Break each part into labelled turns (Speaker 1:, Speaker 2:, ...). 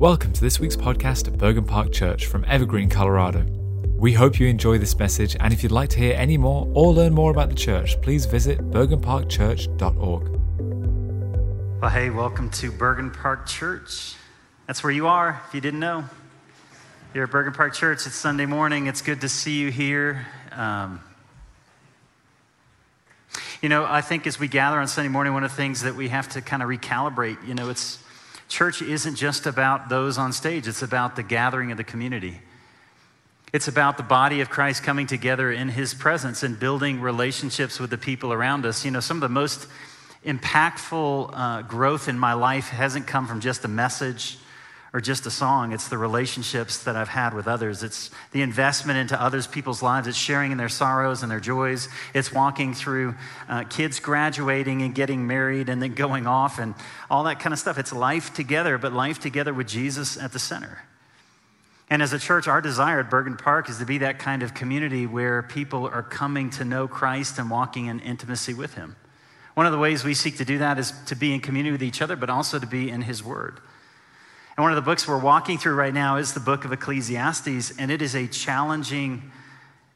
Speaker 1: Welcome to this week's podcast at Bergen Park Church from Evergreen, Colorado. We hope you enjoy this message, and if you'd like to hear any more or learn more about the church, please visit bergenparkchurch.org.
Speaker 2: Well, hey, welcome to Bergen Park Church. That's where you are, if you didn't know. You're at Bergen Park Church. It's Sunday morning. It's good to see you here. Um, you know, I think as we gather on Sunday morning, one of the things that we have to kind of recalibrate, you know, it's church isn't just about those on stage, it's about the gathering of the community. It's about the body of Christ coming together in his presence and building relationships with the people around us. You know, some of the most impactful uh, growth in my life hasn't come from just a message or just a song. It's the relationships that I've had with others. It's the investment into others people's lives. It's sharing in their sorrows and their joys. It's walking through uh, kids graduating and getting married and then going off and all that kind of stuff. It's life together, but life together with Jesus at the center. And as a church, our desire at Bergen Park is to be that kind of community where people are coming to know Christ and walking in intimacy with Him. One of the ways we seek to do that is to be in community with each other, but also to be in His Word. And one of the books we're walking through right now is the book of Ecclesiastes, and it is a challenging,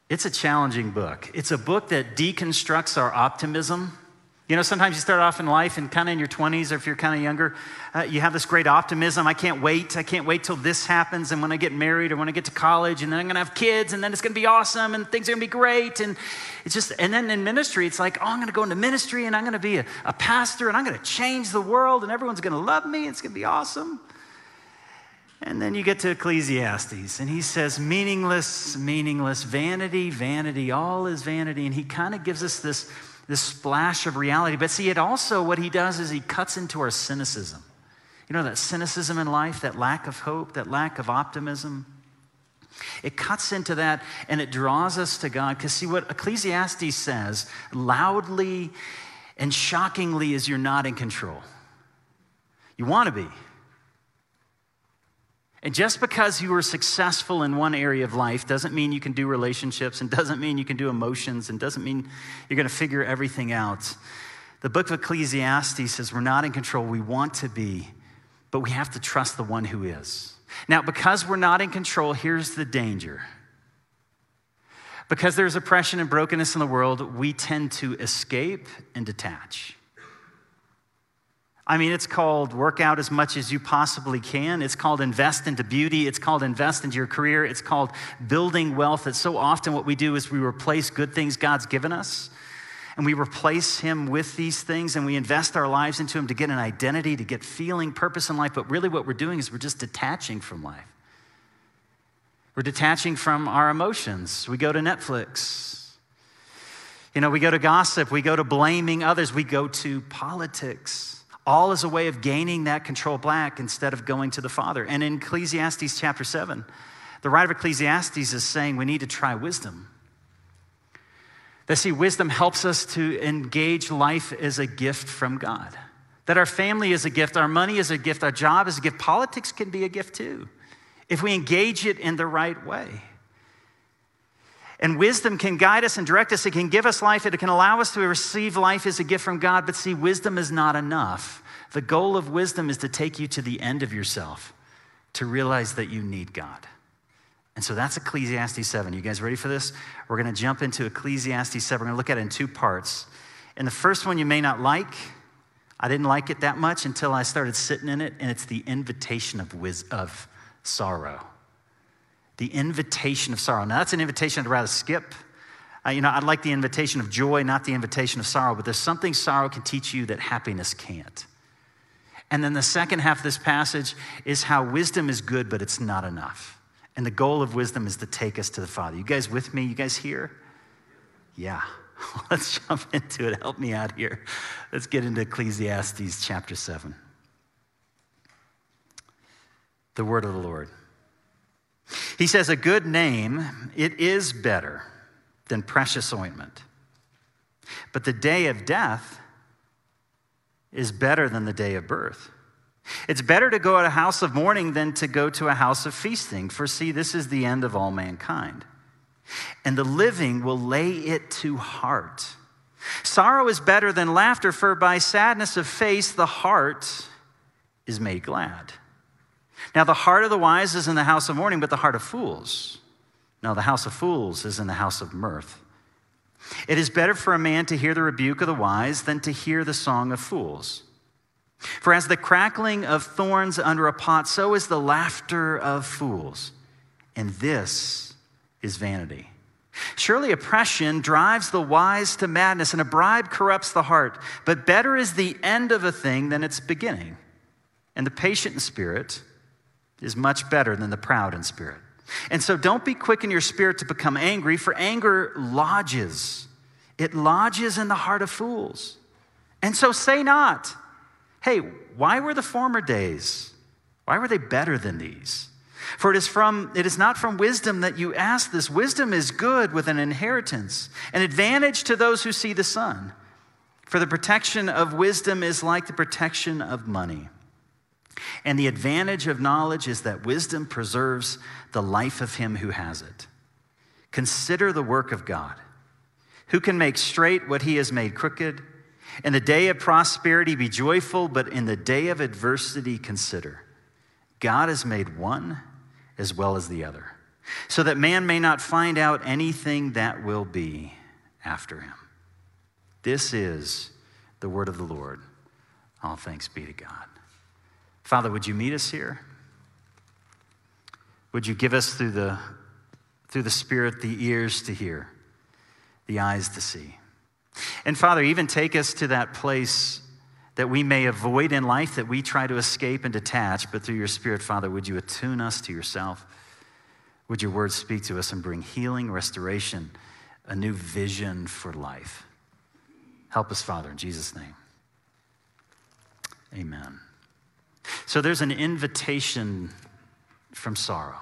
Speaker 2: it's a challenging book. It's a book that deconstructs our optimism. You know, sometimes you start off in life and kind of in your 20s, or if you're kind of younger, uh, you have this great optimism. I can't wait. I can't wait till this happens. And when I get married or when I get to college, and then I'm going to have kids, and then it's going to be awesome, and things are going to be great. And it's just, and then in ministry, it's like, oh, I'm going to go into ministry, and I'm going to be a, a pastor, and I'm going to change the world, and everyone's going to love me. It's going to be awesome. And then you get to Ecclesiastes, and he says, meaningless, meaningless, vanity, vanity, all is vanity. And he kind of gives us this, this splash of reality. But see, it also, what he does is he cuts into our cynicism. You know, that cynicism in life, that lack of hope, that lack of optimism. It cuts into that and it draws us to God. Because, see, what Ecclesiastes says loudly and shockingly is you're not in control. You want to be. And just because you were successful in one area of life doesn't mean you can do relationships and doesn't mean you can do emotions and doesn't mean you're going to figure everything out. The book of Ecclesiastes says we're not in control, we want to be, but we have to trust the one who is. Now, because we're not in control, here's the danger. Because there's oppression and brokenness in the world, we tend to escape and detach. I mean, it's called work out as much as you possibly can. It's called invest into beauty. It's called invest into your career. It's called building wealth. It's so often what we do is we replace good things God's given us and we replace Him with these things and we invest our lives into Him to get an identity, to get feeling, purpose in life. But really, what we're doing is we're just detaching from life. We're detaching from our emotions. We go to Netflix. You know, we go to gossip. We go to blaming others. We go to politics all as a way of gaining that control back instead of going to the Father. And in Ecclesiastes chapter 7, the writer of Ecclesiastes is saying we need to try wisdom. That see, wisdom helps us to engage life as a gift from God. That our family is a gift, our money is a gift, our job is a gift, politics can be a gift too, if we engage it in the right way. And wisdom can guide us and direct us. It can give us life. It can allow us to receive life as a gift from God. But see, wisdom is not enough. The goal of wisdom is to take you to the end of yourself, to realize that you need God. And so that's Ecclesiastes 7. You guys ready for this? We're going to jump into Ecclesiastes 7. We're going to look at it in two parts. And the first one you may not like. I didn't like it that much until I started sitting in it, and it's the invitation of, of sorrow the invitation of sorrow. Now, that's an invitation I'd rather skip. Uh, you know, I'd like the invitation of joy, not the invitation of sorrow, but there's something sorrow can teach you that happiness can't. And then the second half of this passage is how wisdom is good, but it's not enough. And the goal of wisdom is to take us to the Father. You guys with me? You guys here? Yeah. Let's jump into it. Help me out here. Let's get into Ecclesiastes chapter 7. The word of the Lord. He says, A good name, it is better than precious ointment. But the day of death is better than the day of birth. It's better to go to a house of mourning than to go to a house of feasting, for see, this is the end of all mankind. And the living will lay it to heart. Sorrow is better than laughter, for by sadness of face the heart is made glad. Now, the heart of the wise is in the house of mourning, but the heart of fools. No, the house of fools is in the house of mirth. It is better for a man to hear the rebuke of the wise than to hear the song of fools. For as the crackling of thorns under a pot, so is the laughter of fools. And this is vanity. Surely oppression drives the wise to madness, and a bribe corrupts the heart. But better is the end of a thing than its beginning. And the patient spirit is much better than the proud in spirit. And so don't be quick in your spirit to become angry, for anger lodges. It lodges in the heart of fools. And so say not, hey, why were the former days? Why were they better than these? For it is from it is not from wisdom that you ask this. Wisdom is good with an inheritance, an advantage to those who see the sun. For the protection of wisdom is like the protection of money. And the advantage of knowledge is that wisdom preserves the life of him who has it. Consider the work of God, who can make straight what he has made crooked. In the day of prosperity, be joyful, but in the day of adversity, consider. God has made one as well as the other, so that man may not find out anything that will be after him. This is the word of the Lord. All thanks be to God. Father, would you meet us here? Would you give us through the, through the Spirit the ears to hear, the eyes to see? And Father, even take us to that place that we may avoid in life, that we try to escape and detach, but through your Spirit, Father, would you attune us to yourself? Would your word speak to us and bring healing, restoration, a new vision for life? Help us, Father, in Jesus' name. Amen. So there's an invitation from sorrow.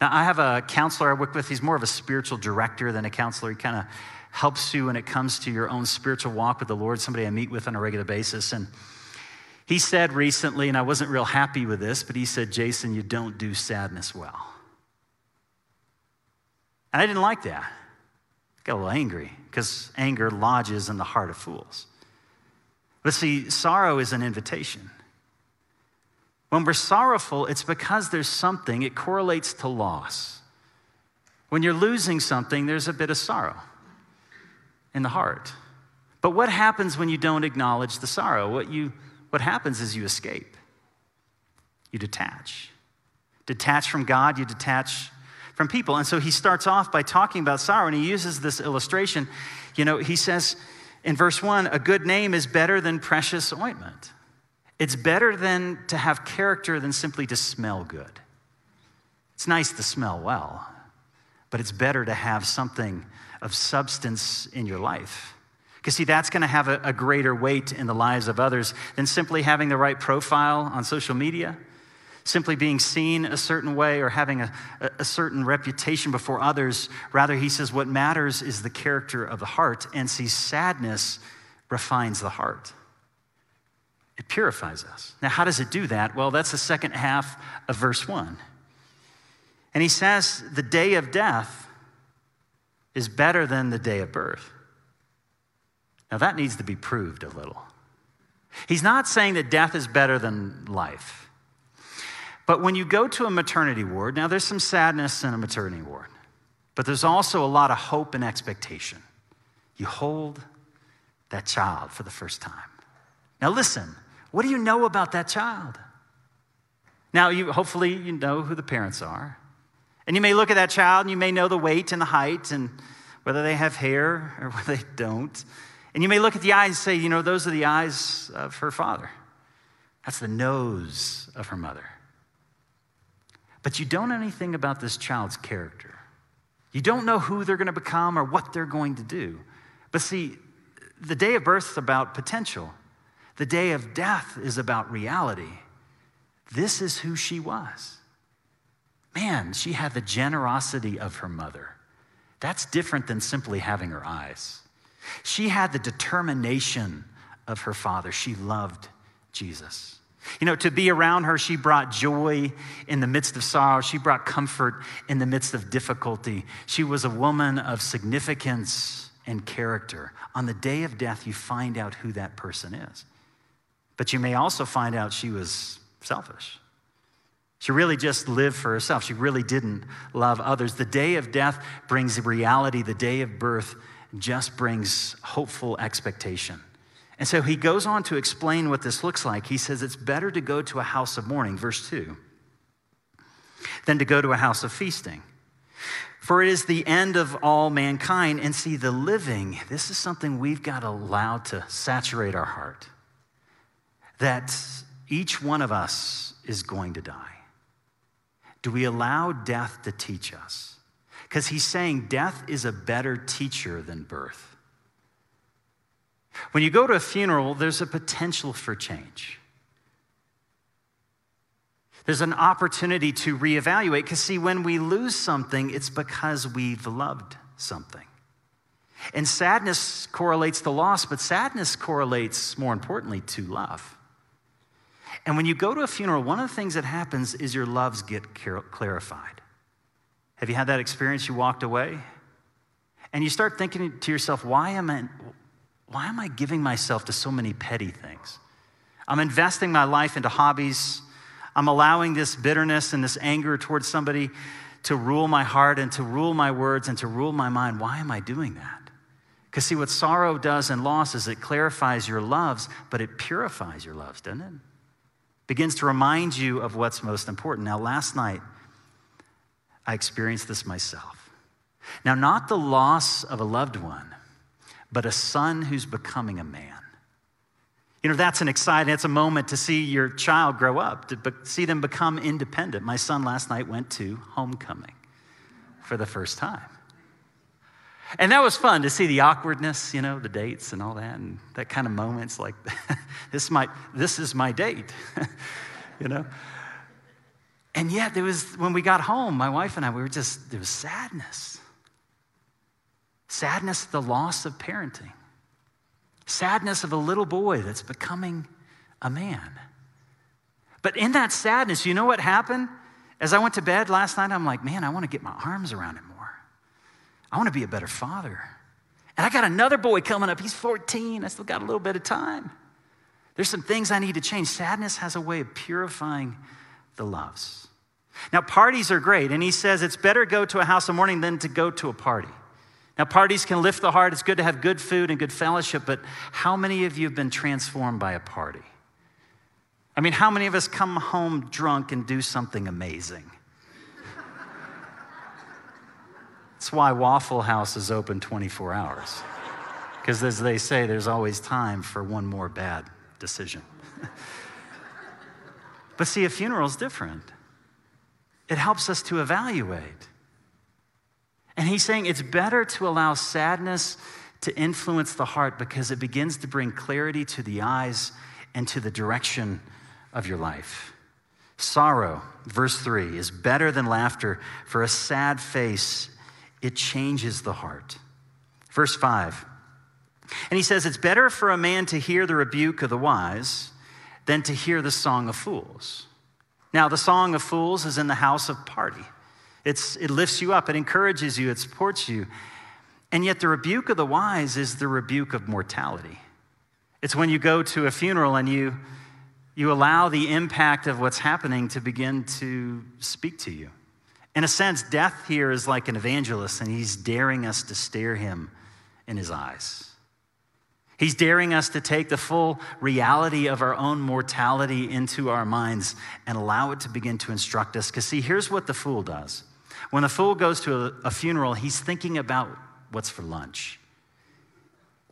Speaker 2: Now, I have a counselor I work with. He's more of a spiritual director than a counselor. He kind of helps you when it comes to your own spiritual walk with the Lord, somebody I meet with on a regular basis. And he said recently, and I wasn't real happy with this, but he said, Jason, you don't do sadness well. And I didn't like that. I got a little angry because anger lodges in the heart of fools. But see, sorrow is an invitation. When we're sorrowful, it's because there's something, it correlates to loss. When you're losing something, there's a bit of sorrow in the heart. But what happens when you don't acknowledge the sorrow? What, you, what happens is you escape, you detach. Detach from God, you detach from people. And so he starts off by talking about sorrow, and he uses this illustration. You know, he says in verse one, a good name is better than precious ointment. It's better than to have character than simply to smell good. It's nice to smell well, but it's better to have something of substance in your life. Because, see, that's going to have a, a, greater weight in the lives of others than simply having the right profile on social media, simply being seen a certain way or having a, a certain reputation before others. Rather, he says what matters is the character of the heart, and see, sadness refines the heart. It purifies us. Now, how does it do that? Well, that's the second half of verse 1. And he says, the day of death is better than the day of birth. Now, that needs to be proved a little. He's not saying that death is better than life. But when you go to a maternity ward, now there's some sadness in a maternity ward, but there's also a lot of hope and expectation. You hold that child for the first time. Now, listen, what do you know about that child? Now, you, hopefully, you know who the parents are. And you may look at that child and you may know the weight and the height and whether they have hair or whether they don't. And you may look at the eyes and say, you know, those are the eyes of her father. That's the nose of her mother. But you don't know anything about this child's character. You don't know who they're going to become or what they're going to do. But see, the day of birth is about potential, the day of death is about reality. This is who she was. Man, she had the generosity of her mother. That's different than simply having her eyes. She had the determination of her father. She loved Jesus. You know, to be around her, she brought joy in the midst of sorrow. She brought comfort in the midst of difficulty. She was a woman of significance and character. On the day of death, you find out who that person is. But you may also find out she was selfish. She really just lived for herself. She really didn't love others. The day of death brings reality, the day of birth just brings hopeful expectation. And so he goes on to explain what this looks like. He says it's better to go to a house of mourning, verse 2, than to go to a house of feasting. For it is the end of all mankind. And see, the living, this is something we've got to allow to saturate our heart. That each one of us is going to die. Do we allow death to teach us? Because he's saying death is a better teacher than birth. When you go to a funeral, there's a potential for change. There's an opportunity to reevaluate because, see, when we lose something, it's because we've loved something. And sadness correlates to loss, but sadness correlates, more importantly, to love. And when you go to a funeral, one of the things that happens is your loves get clarified. Have you had that experience? You walked away and you start thinking to yourself, why am I, why am I giving myself to so many petty things? I'm investing my life into hobbies. I'm allowing this bitterness and this anger towards somebody to rule my heart and to rule my words and to rule my mind. Why am I doing that? Because, see, what sorrow does and loss is it clarifies your loves, but it purifies your loves, doesn't it? Begins to remind you of what's most important. Now, last night, I experienced this myself. Now, not the loss of a loved one, but a son who's becoming a man. You know, that's an exciting, it's a moment to see your child grow up, to be, see them become independent. My son last night went to homecoming for the first time. And that was fun to see the awkwardness, you know, the dates and all that, and that kind of moments like, this, is my, this is my date, you know. And yet, there was, when we got home, my wife and I, we were just, there was sadness. Sadness, the loss of parenting. Sadness of a little boy that's becoming a man. But in that sadness, you know what happened? As I went to bed last night, I'm like, man, I want to get my arms around him more. I want to be a better father. And I got another boy coming up. He's 14. I still got a little bit of time. There's some things I need to change. Sadness has a way of purifying the loves. Now, parties are great, and he says it's better go to a house of mourning than to go to a party. Now, parties can lift the heart. It's good to have good food and good fellowship, but how many of you have been transformed by a party? I mean, how many of us come home drunk and do something amazing? That's why Waffle House is open 24 hours. Because as they say, there's always time for one more bad decision. but see, a funeral is different it helps us to evaluate. And he's saying it's better to allow sadness to influence the heart because it begins to bring clarity to the eyes and to the direction of your life. Sorrow, verse 3, is better than laughter, for a sad face, it changes the heart. Verse 5, and he says, It's better for a man to hear the rebuke of the wise than to hear the song of fools. Now, the Song of Fools is in the house of party. It's, it lifts you up, it encourages you, it supports you. And yet, the rebuke of the wise is the rebuke of mortality. It's when you go to a funeral and you, you allow the impact of what's happening to begin to speak to you. In a sense, death here is like an evangelist, and he's daring us to stare him in his eyes. He's daring us to take the full reality of our own mortality into our minds and allow it to begin to instruct us. Because, see, here's what the fool does when the fool goes to a, a, funeral, he's thinking about what's for lunch.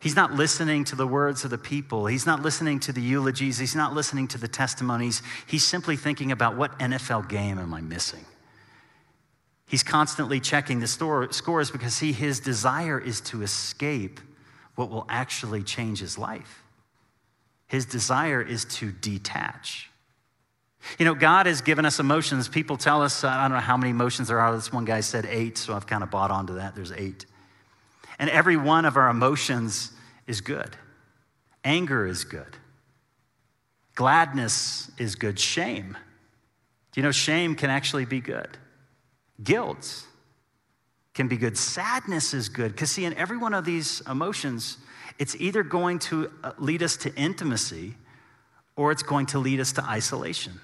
Speaker 2: He's not listening to the words of the people. He's not listening to the eulogies. He's not listening to the testimonies. He's simply thinking about what NFL game am I missing? He's constantly checking the store, scores because, see, his desire is to escape what will actually change his life. His desire is to detach. You know, God has given us emotions. People tell us, I don't know how many emotions there are. This one guy said eight, so I've kind of bought onto that. There's eight. And every one of our emotions is good. Anger is good. Gladness is good. Shame. Do you know shame can actually be good? Guilt can be good. Sadness is good. Because, see, in every one of these emotions, it's either going to uh, lead us to intimacy or it's going to lead us to isolation.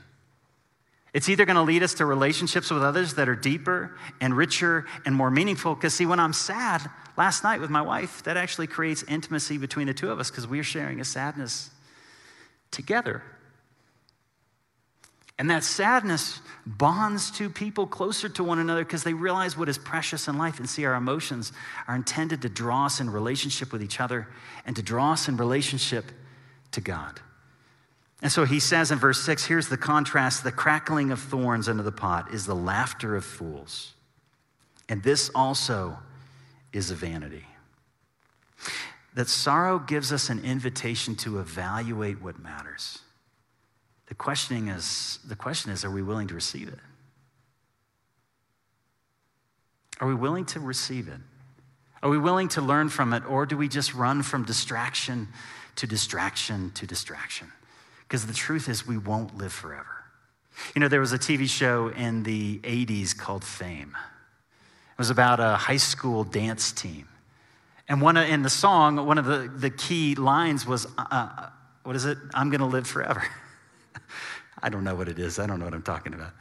Speaker 2: It's either going to lead us to relationships with others that are deeper and richer and more meaningful. Because, see, when I'm sad last night with my wife, that actually creates intimacy between the two of us because we're sharing a sadness together. And that sadness bonds two people closer to one another because they realize what is precious in life and see our emotions are intended to draw us in relationship with each other and to draw us in relationship to God. And so he says in verse 6 here's the contrast the crackling of thorns under the pot is the laughter of fools. And this also is a vanity. That sorrow gives us an invitation to evaluate what matters. The questioning is the question is are we willing to receive it? Are we willing to receive it? Are we willing to learn from it or do we just run from distraction to distraction to distraction? Because the truth is, we won't live forever. You know, there was a TV show in the 80s called Fame. It was about a high school dance team. And one in the song, one of the, the key lines was, uh, uh what is it? I'm going to live forever. I don't know what it is. I don't know what I'm talking about.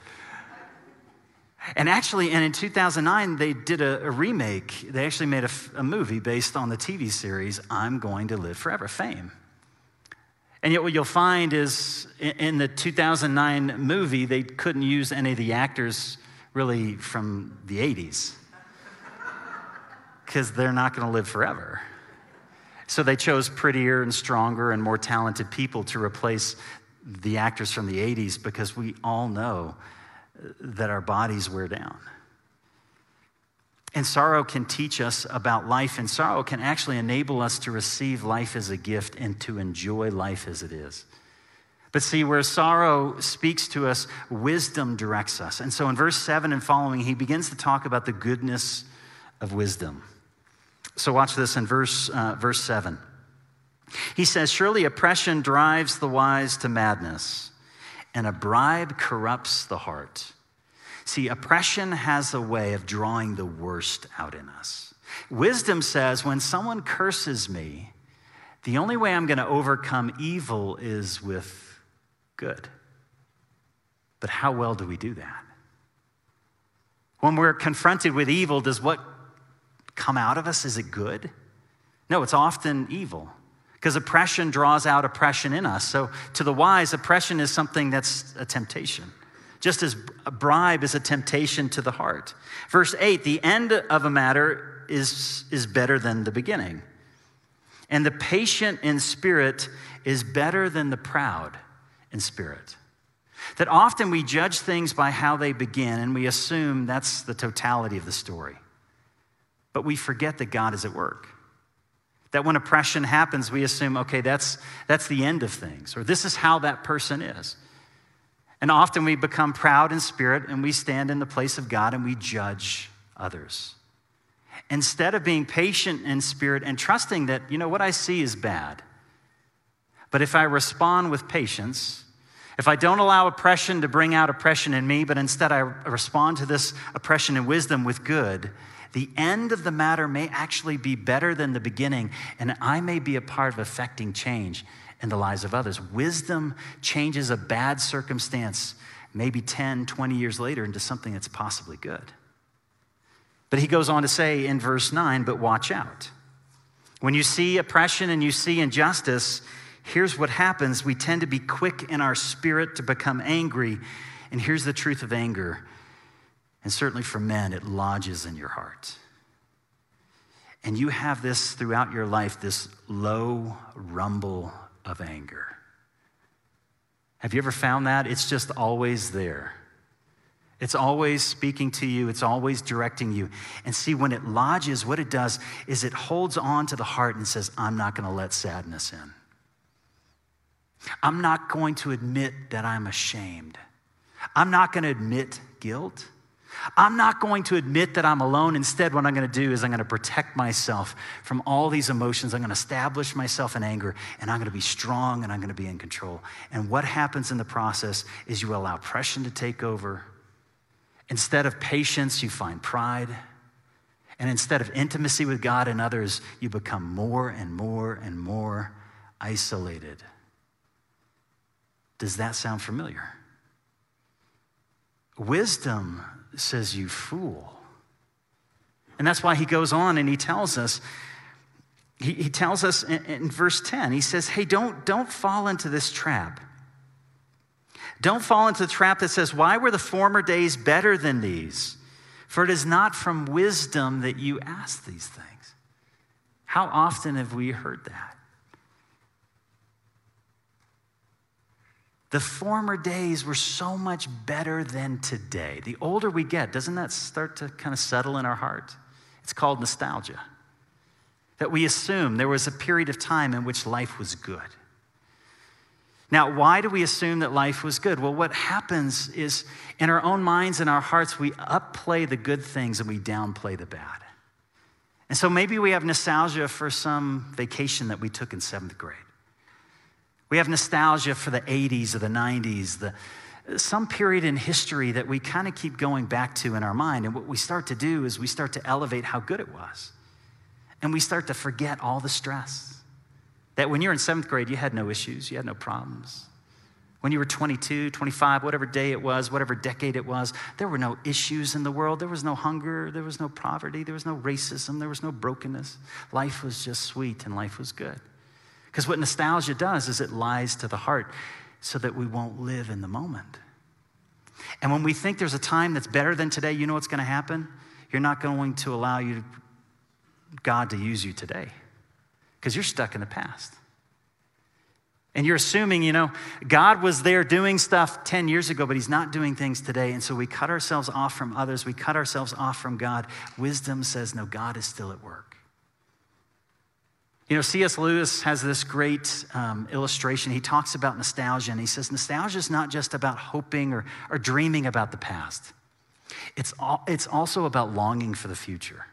Speaker 2: And actually, and in 2009, they did a, a remake. They actually made a, a movie based on the TV series, I'm Going to Live Forever, Fame. And yet, what you'll find is in the 2009 movie, they couldn't use any of the actors really from the 80s because they're not going to live forever. So they chose prettier and stronger and more talented people to replace the actors from the 80s because we all know that our bodies wear down. And sorrow can teach us about life, and sorrow can actually enable us to receive life as a gift and to enjoy life as it is. But see, where sorrow speaks to us, wisdom directs us. And so in verse 7 and following, he begins to talk about the goodness of wisdom. So watch this in verse, uh, verse 7. He says, Surely oppression drives the wise to madness, and a bribe corrupts the heart. See, oppression has a way of drawing the worst out in us. Wisdom says when someone curses me, the only way I'm going to overcome evil is with good. But how well do we do that? When we're confronted with evil, does what come out of us? Is it good? No, it's often evil because oppression draws out oppression in us. So, to the wise, oppression is something that's a temptation just as a bribe is a temptation to the heart. Verse 8 the end of a matter is, is better than the beginning. And the patient in spirit is better than the proud in spirit. That often we judge things by how they begin and we assume that's the totality of the story. But we forget that God is at work. That when oppression happens, we assume, okay, that's, that's the end of things, or this is how that person is. And often we become proud in spirit and we stand in the place of God and we judge others. Instead of being patient in spirit and trusting that, you know, what I see is bad. But if I respond with patience, if I don't allow oppression to bring out oppression in me, but instead I respond to this oppression and wisdom with good, the end of the matter may actually be better than the beginning, and I may be a part of affecting change in the lives of others. Wisdom changes a bad circumstance, maybe 10, 20 years later, into something that's possibly good. But he goes on to say in verse 9, but watch out. When you see oppression and you see injustice, here's what happens. We tend to be quick in our spirit to become angry. And here's the truth of anger. And certainly for men, it lodges in your heart. And you have this throughout your life this low rumble of anger. Have you ever found that? It's just always there. It's always speaking to you, it's always directing you. And see, when it lodges, what it does is it holds on to the heart and says, I'm not going to let sadness in. I'm not going to admit that I'm ashamed. I'm not going to admit guilt. I'm not going to admit that I'm alone. Instead, what I'm going to do is I'm going to protect myself from all these emotions. I'm going to establish myself in anger, and I'm going to be strong and I'm going to be in control. And what happens in the process is you allow oppression to take over. Instead of patience, you find pride. And instead of intimacy with God and others, you become more and more and more isolated. Does that sound familiar? Wisdom says, You fool. And that's why he goes on and he tells us, he, he tells us in, in verse 10, he says, Hey, don't, don't fall into this trap. Don't fall into the trap that says, Why were the former days better than these? For it is not from wisdom that you ask these things. How often have we heard that? The former days were so much better than today. The older we get, doesn't that start to kind of settle in our heart? It's called nostalgia. That we assume there was a period of time in which life was good. Now, why do we assume that life was good? Well, what happens is in our own minds and our hearts, we upplay the good things and we downplay the bad. And so maybe we have nostalgia for some vacation that we took in seventh grade. We have nostalgia for the 80s or the 90s, the, some period in history that we kind of keep going back to in our mind. And what we start to do is we start to elevate how good it was. And we start to forget all the stress. That when you're in seventh grade, you had no issues, you had no problems. When you were 22, 25, whatever day it was, whatever decade it was, there were no issues in the world. There was no hunger, there was no poverty, there was no racism, there was no brokenness. Life was just sweet and life was good. Because what nostalgia does is it lies to the heart so that we won't live in the moment. And when we think there's a time that's better than today, you know what's going to happen? You're not going to allow you God to use you today because you're stuck in the past. And you're assuming, you know, God was there doing stuff 10 years ago, but He's not doing things today. And so we cut ourselves off from others. We cut ourselves off from God. Wisdom says, no, God is still at work. You know, C.S. Lewis has this great um, illustration. He talks about nostalgia, and he says nostalgia is not just about hoping or, or dreaming about the past, it's, all, it's also about longing for the future.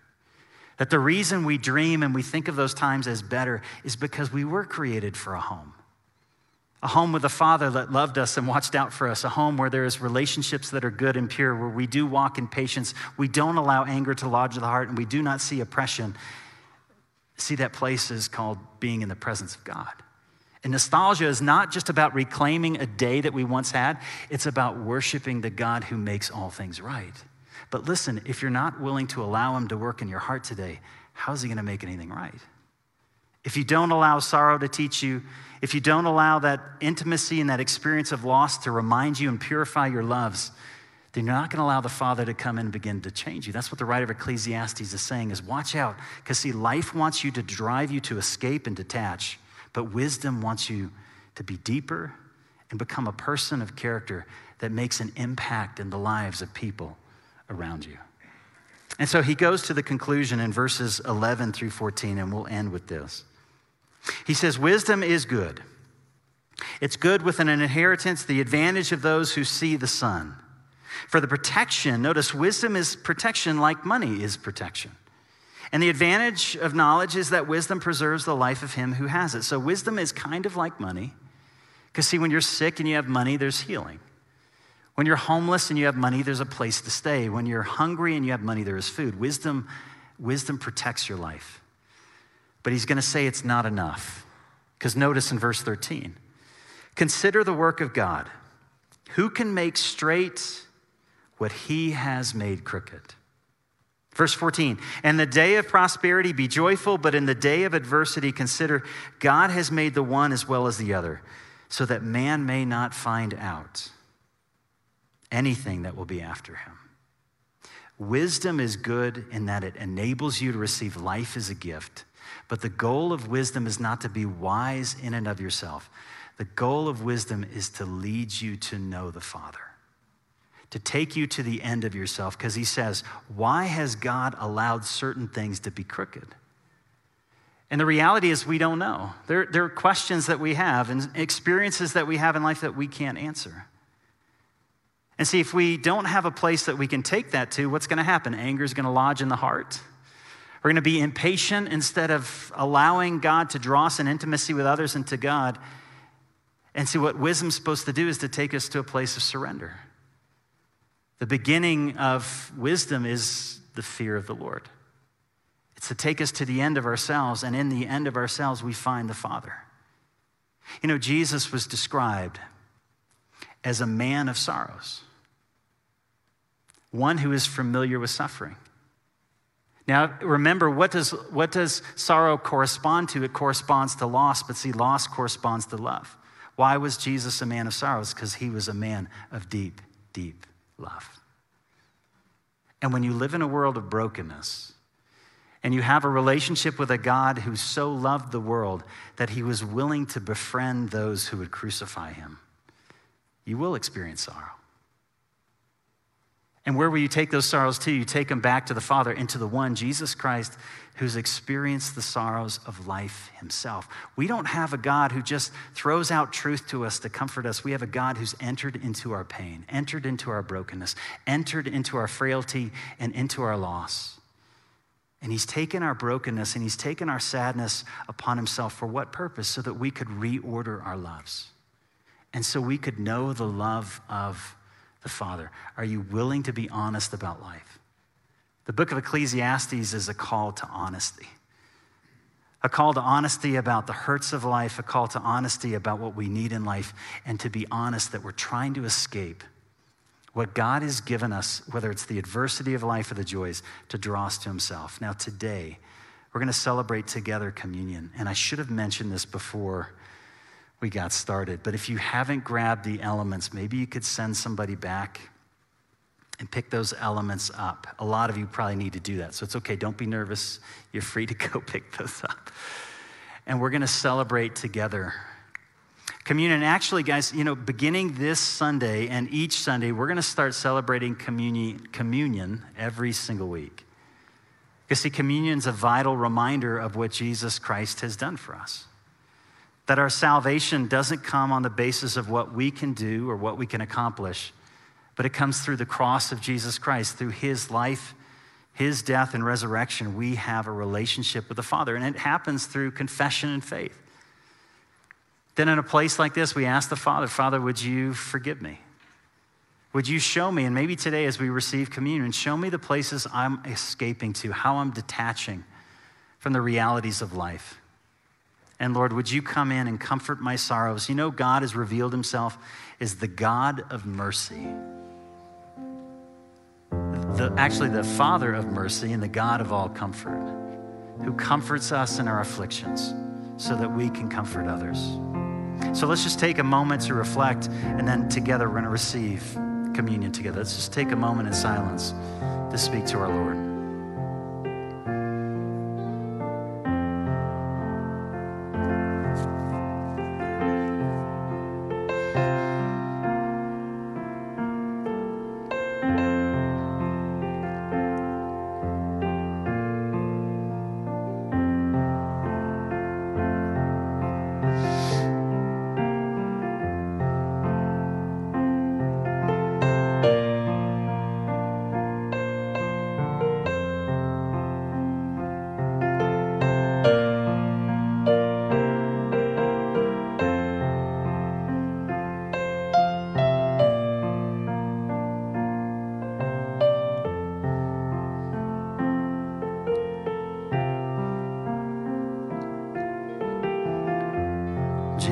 Speaker 2: That the reason we dream and we think of those times as better is because we were created for a home. A home with a father that loved us and watched out for us. A home where there is relationships that are good and pure, where we do walk in patience. We don't allow anger to lodge in the heart, and we do not see oppression. See, that place is called being in the presence of God. And nostalgia is not just about reclaiming a day that we once had, it's about worshiping the God who makes all things right. But listen, if you're not willing to allow Him to work in your heart today, how's He going to make anything right? If you don't allow sorrow to teach you, if you don't allow that intimacy and that experience of loss to remind you and purify your loves, then you're not going to allow the Father to come in and begin to change you. That's what the writer of Ecclesiastes is saying is watch out. Because see, life wants you to drive you to escape and detach, but wisdom wants you to be deeper and become a person of character that makes an impact in the lives of people around you. And so he goes to the conclusion in verses 11 through 14, and we'll end with this. He says, Wisdom is good. It's good with an inheritance, the advantage of those who see the sun. For the protection, notice wisdom is protection like money is protection. And the advantage of knowledge is that wisdom preserves the life of him who has it. So wisdom is kind of like money. Because, see, when you're sick and you have money, there's healing. When you're homeless and you have money, there's a place to stay. When you're hungry and you have money, there is food. Wisdom, wisdom protects your life. But he's going to say it's not enough. Because notice in verse 13 consider the work of God. Who can make straight what he has made crooked. Verse 14, and the day of prosperity be joyful, but in the day of adversity consider God has made the one as well as the other, so that man may not find out anything that will be after him. Wisdom is good in that it enables you to receive life as a gift, but the goal of wisdom is not to be wise in and of yourself. The goal of wisdom is to lead you to know the Father to take you to the end of yourself because he says, Why has God allowed certain things to be crooked? And the reality is, we don't know. There, there are questions that we have and experiences that we have in life that we can't answer. And see, if we don't have a place that we can take that to, what's going to happen? Anger is going to lodge in the heart. We're going to be impatient instead of allowing God to draw us in intimacy with others and to God. And see, what wisdom's supposed to do is to take us to a place of surrender. The beginning of wisdom is the fear of the Lord. It's to take us to the end of ourselves, and in the end of ourselves, we find the Father. You know, Jesus was described as a man of sorrows. one who is familiar with suffering. Now, remember, what does, what does sorrow correspond to? It corresponds to loss, but see, loss corresponds to love. Why was Jesus a man of sorrows? Because he was a man of deep, deep love. And when you live in a world of brokenness, and you have a relationship with a God who so loved the world that he was willing to befriend those who would crucify him, you will experience sorrow. And where will you take those sorrows to? You take them back to the Father and to the one, Jesus Christ, who's experienced the sorrows of life himself. We don't have a God who just throws out truth to us to comfort us. We have a God who's entered into our pain, entered into our brokenness, entered into our frailty, and into our loss. And he's taken our brokenness and he's taken our sadness upon himself for what purpose? So that we could reorder our loves. And so we could know the love of the Father? Are you willing to be honest about life? The book of Ecclesiastes is a call to honesty. A call to honesty about the hurts of life, a call to honesty about what we need in life, and to be honest that we're trying to escape what God has given us, whether it's the adversity of life or the joys, to draw us to Himself. Now, today, we're going to celebrate together communion. And I should have mentioned this before we got started. But if you haven't grabbed the elements, maybe you could send somebody back and pick those elements up. A lot of you probably need to do that. So it's okay, don't be nervous. You're free to go pick those up. And we're going to celebrate together. Communion, actually, guys, you know, beginning this Sunday and each Sunday, we're going to start celebrating communion, communion every single week. Because, see, communion is a vital reminder of what Jesus Christ has done for us. That our salvation doesn't come on the basis of what we can do or what we can accomplish, but it comes through the cross of Jesus Christ, through his life, his death, and resurrection. We have a relationship with the Father, and it happens through confession and faith. Then, in a place like this, we ask the Father, Father, would you forgive me? Would you show me, and maybe today as we receive communion, show me the places I'm escaping to, how I'm detaching from the realities of life? And Lord, would you come in and comfort my sorrows? You know, God has revealed himself as the God of mercy. The, actually, the Father of mercy and the God of all comfort, who comforts us in our afflictions so that we can comfort others. So let's just take a moment to reflect, and then together we're going to receive communion together. Let's just take a moment in silence to speak to our Lord.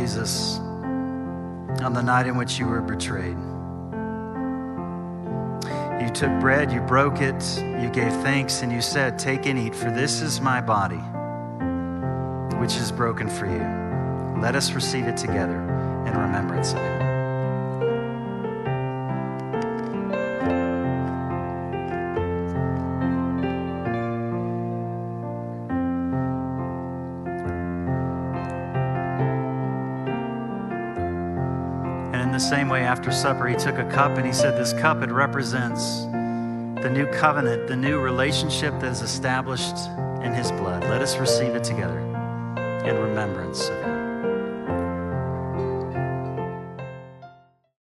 Speaker 2: Jesus, on the night in which you were betrayed. You took bread, you broke it, you gave thanks, and you said, Take and eat, for this is my body, which is broken for you. Let us receive it together in remembrance of him. Way, after supper, he took a cup and he said, This cup, it represents the new covenant, the new relationship that is established in his blood. Let us receive it together in remembrance of him.